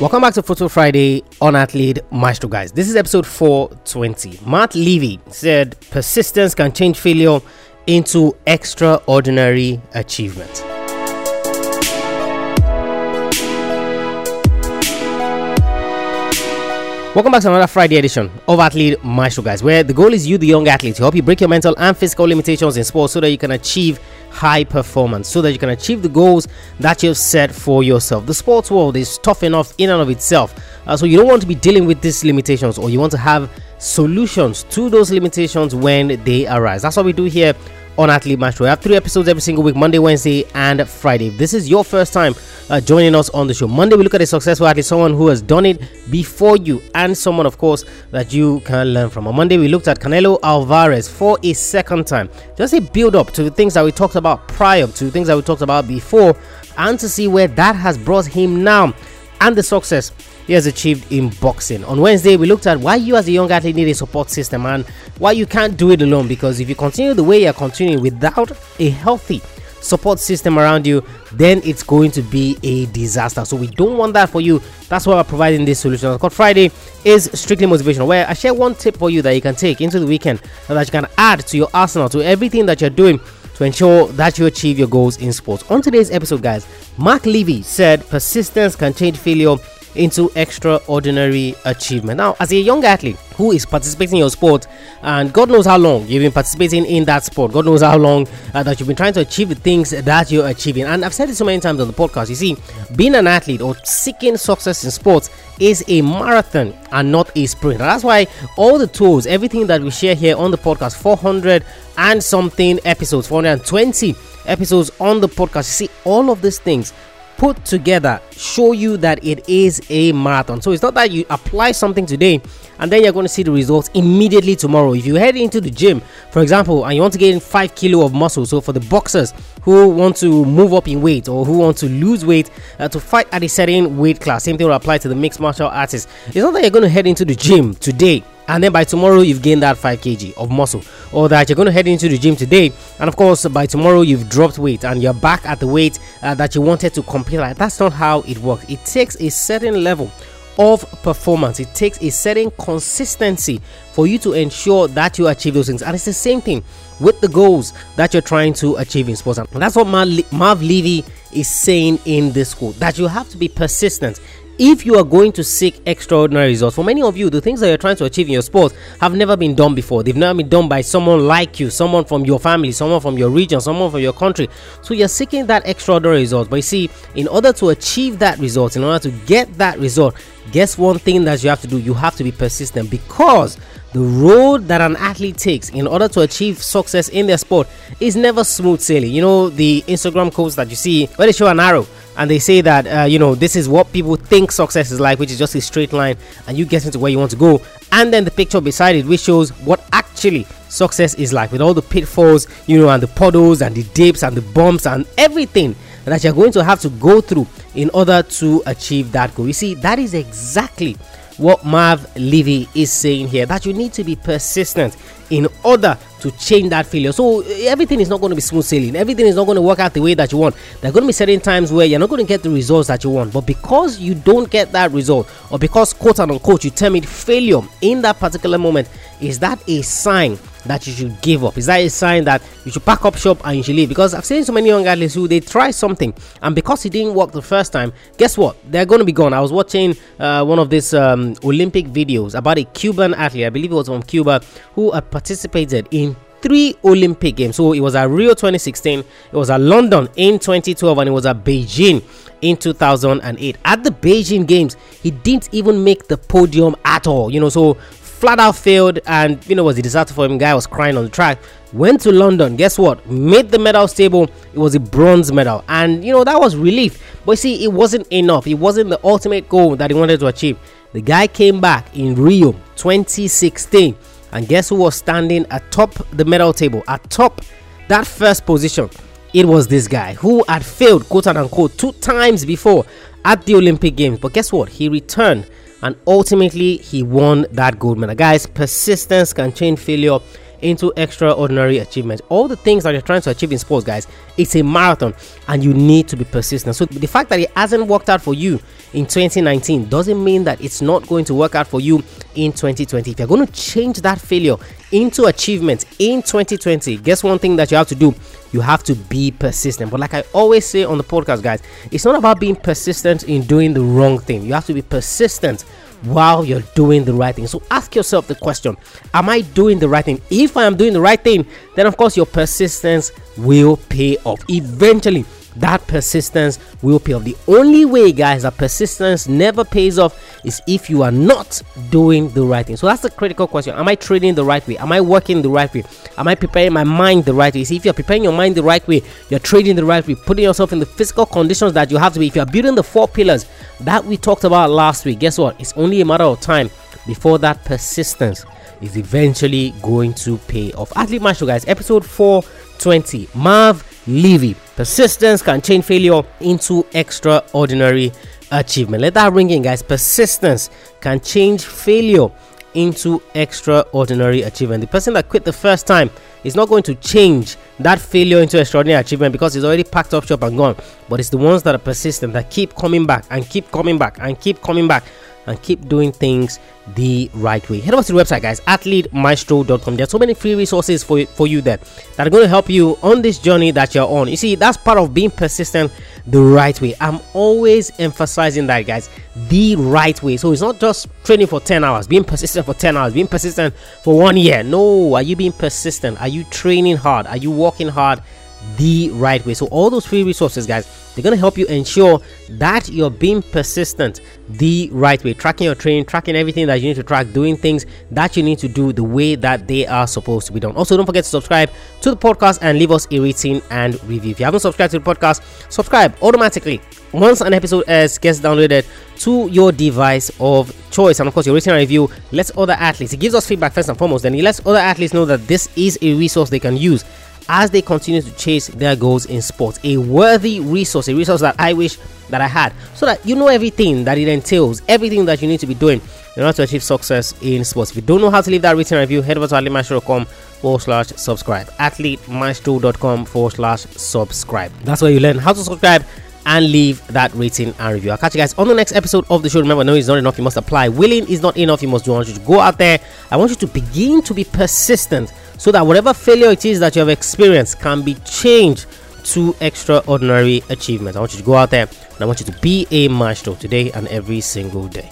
Welcome back to Quote Friday on Athlete Maestro, guys. This is episode 420. Marv Levy said persistence can change failure into extraordinary achievement. Welcome back to another Friday edition of Athlete Maestro, guys, where the goal is you, the young athlete, to help you break your mental and physical limitations in sports so that you can achieve high performance, so that you can achieve the goals that you've set for yourself. The sports world is tough enough in and of itself, uh, so you don't want to be dealing with these limitations, or you want to have solutions to those limitations when they arise. That's what we do here on Athlete Maestro. We have three episodes every single week Monday, Wednesday, and Friday. If this is your first time uh, joining us on the show, Monday we look at a successful athlete, someone who has done it before you, and someone, of course, that you can learn from. On Monday, we looked at Canelo Alvarez for a second time. Just a build up to the things that we talked about prior, to things that we talked about before, and to see where that has brought him now and the success he has achieved in boxing. On Wednesday, we looked at why you, as a young athlete, need a support system and why you can't do it alone. Because if you continue the way you're continuing without a healthy support system around you, then it's going to be a disaster. So we don't want that for you. That's why we're providing this solution. Quote Friday is strictly motivational, where I share one tip for you that you can take into the weekend and that you can add to your arsenal to everything that you're doing to ensure that you achieve your goals in sports. On today's episode, guys, Marv Levy said persistence can change failure into extraordinary achievement. Now, as a young athlete who is participating in your sport, and God knows how long you've been participating in that sport, God knows how long uh, that you've been trying to achieve the things that you're achieving. And I've said it so many times on the podcast. You see, being an athlete or seeking success in sports is a marathon and not a sprint. That's why all the tools, everything that we share here on the podcast, 400 and something episodes, 420 episodes on the podcast, you see, all of these things put together show you that it is a marathon. So it's not that you apply something today and then you're going to see the results immediately tomorrow. If you head into the gym, for example, and you want to gain five kilo of muscle, so for the boxers who want to move up in weight or who want to lose weight uh, to fight at a certain weight class, same thing will apply to the mixed martial artists. It's not that you're going to head into the gym today and then by tomorrow you've gained that 5 kg of muscle. Or that you're going to head into the gym today. And of course by tomorrow you've dropped weight and you're back at the weight uh, that you wanted to compete like that's not how it works. It takes a certain level of performance. It takes a certain consistency for you to ensure that you achieve those things. And it's the same thing with the goals that you're trying to achieve in sports. And that's what marv levy is saying in this quote that you have to be persistent if you are going to seek extraordinary results, for many of you, the things that you're trying to achieve in your sport have never been done before. They've never been done by someone like you, someone from your family, someone from your region, someone from your country. So you're seeking that extraordinary result. But you see, in order to achieve that result, in order to get that result, guess one thing that you have to do? You have to be persistent because the road that an athlete takes in order to achieve success in their sport is never smooth sailing. You know, the Instagram quotes that you see where they show an arrow and they say that uh, you know this is what people think success is like which is just a straight line and you get into where you want to go. And then the picture beside it which shows what actually success is like with all the pitfalls you know and the puddles and the dips and the bumps and everything that you're going to have to go through in order to achieve that goal. You see that is exactly what Marv Levy is saying here that you need to be persistent in order to change that failure. So eh, everything is not going to be smooth sailing. Everything is not going to work out the way that you want. There are going to be certain times where you're not going to get the results that you want. But because you don't get that result, or because quote unquote you term it failure in that particular moment, is that a sign that you should give up? Is that a sign that you should pack up shop and you should leave? Because I've seen so many young athletes who they try something and because it didn't work the first time, guess what? They're going to be gone. I was watching uh, one of these um, Olympic videos about a Cuban athlete, I believe it was from Cuba, who uh, participated in three Olympic games. So it was at Rio 2016, it was at London in 2012, and it was at Beijing in 2008. At the Beijing Games, he didn't even make the podium at all. You know, so flat out failed and you know was a disaster for him. Guy was crying on the track. Went to london. Guess what? Made the medal table it was a bronze medal. And you know that was relief. But see it wasn't enough. It wasn't the ultimate goal that he wanted to achieve. The guy came back in rio 2016 and guess who was standing atop the medal table? Atop that first position it was this guy who had failed quote unquote two times before at the olympic games. But guess what? He returned and ultimately he won that gold medal. Guys, persistence can change failure into extraordinary achievements. All the things that you're trying to achieve in sports, guys, it's a marathon and you need to be persistent. So the fact that it hasn't worked out for you in 2019 doesn't mean that it's not going to work out for you in 2020. If you're going to change that failure into achievement in 2020, guess one thing that you have to do? You have to be persistent. But like I always say on the podcast, guys, it's not about being persistent in doing the wrong thing. You have to be persistent while you're doing the right thing. So ask yourself the question Am I doing the right thing? If I am doing the right thing, then of course your persistence will pay off. Eventually, that persistence will pay off. The only way, guys, that persistence never pays off is if you are not doing the right thing. So that's the critical question. Am I trading the right way? Am I working the right way? Am I preparing my mind the right way? See, if you're preparing your mind the right way, you're trading the right way, putting yourself in the physical conditions that you have to be. If you're building the four pillars that we talked about last week, guess what? It's only a matter of time before that persistence is eventually going to pay off. Athlete Maestro, guys, episode 420. Marv Levy. Persistence can change failure into extraordinary achievement. Let that ring in, guys. Persistence can change failure into extraordinary achievement. The person that quit the first time is not going to change that failure into extraordinary achievement because it's already packed up shop and gone. But it's the ones that are persistent that keep coming back and keep coming back and keep coming back and keep doing things the right way. Head over to the website, guys, athletemaestro.com. There's so many free resources for, for you there that are going to help you on this journey that you're on. You see, that's part of being persistent the right way. I'm always emphasizing that, guys, the right way. So it's not just training for 10 hours, being persistent for 10 hours, being persistent for one year. No, are you being persistent? Are you training hard? Are you working hard? The right way. So, all those free resources, guys, they're going to help you ensure that you're being persistent the right way, tracking your training, tracking everything that you need to track, doing things that you need to do the way that they are supposed to be done. Also, don't forget to subscribe to the podcast and leave us a rating and review. If you haven't subscribed to the podcast, subscribe automatically. Once an episode is gets downloaded to your device of choice, and of course, your rating and review lets other athletes, it gives us feedback first and foremost, then it lets other athletes know that this is a resource they can use as they continue to chase their goals in sports. A worthy resource, a resource that I wish that I had, so that you know everything that it entails, everything that you need to be doing in order to achieve success in sports. If you don't know how to leave that written review, head over to athletemaestro.com forward slash subscribe. Athletemaestro.com forward slash subscribe. That's where you learn how to subscribe and leave that rating and review. I'll catch you guys on the next episode of the show. Remember, no, it's not enough. You must apply. Willing is not enough. You must do. I want you to go out there. I want you to begin to be persistent so that whatever failure it is that you have experienced can be changed to extraordinary achievements. I want you to go out there and I want you to be a maestro today and every single day.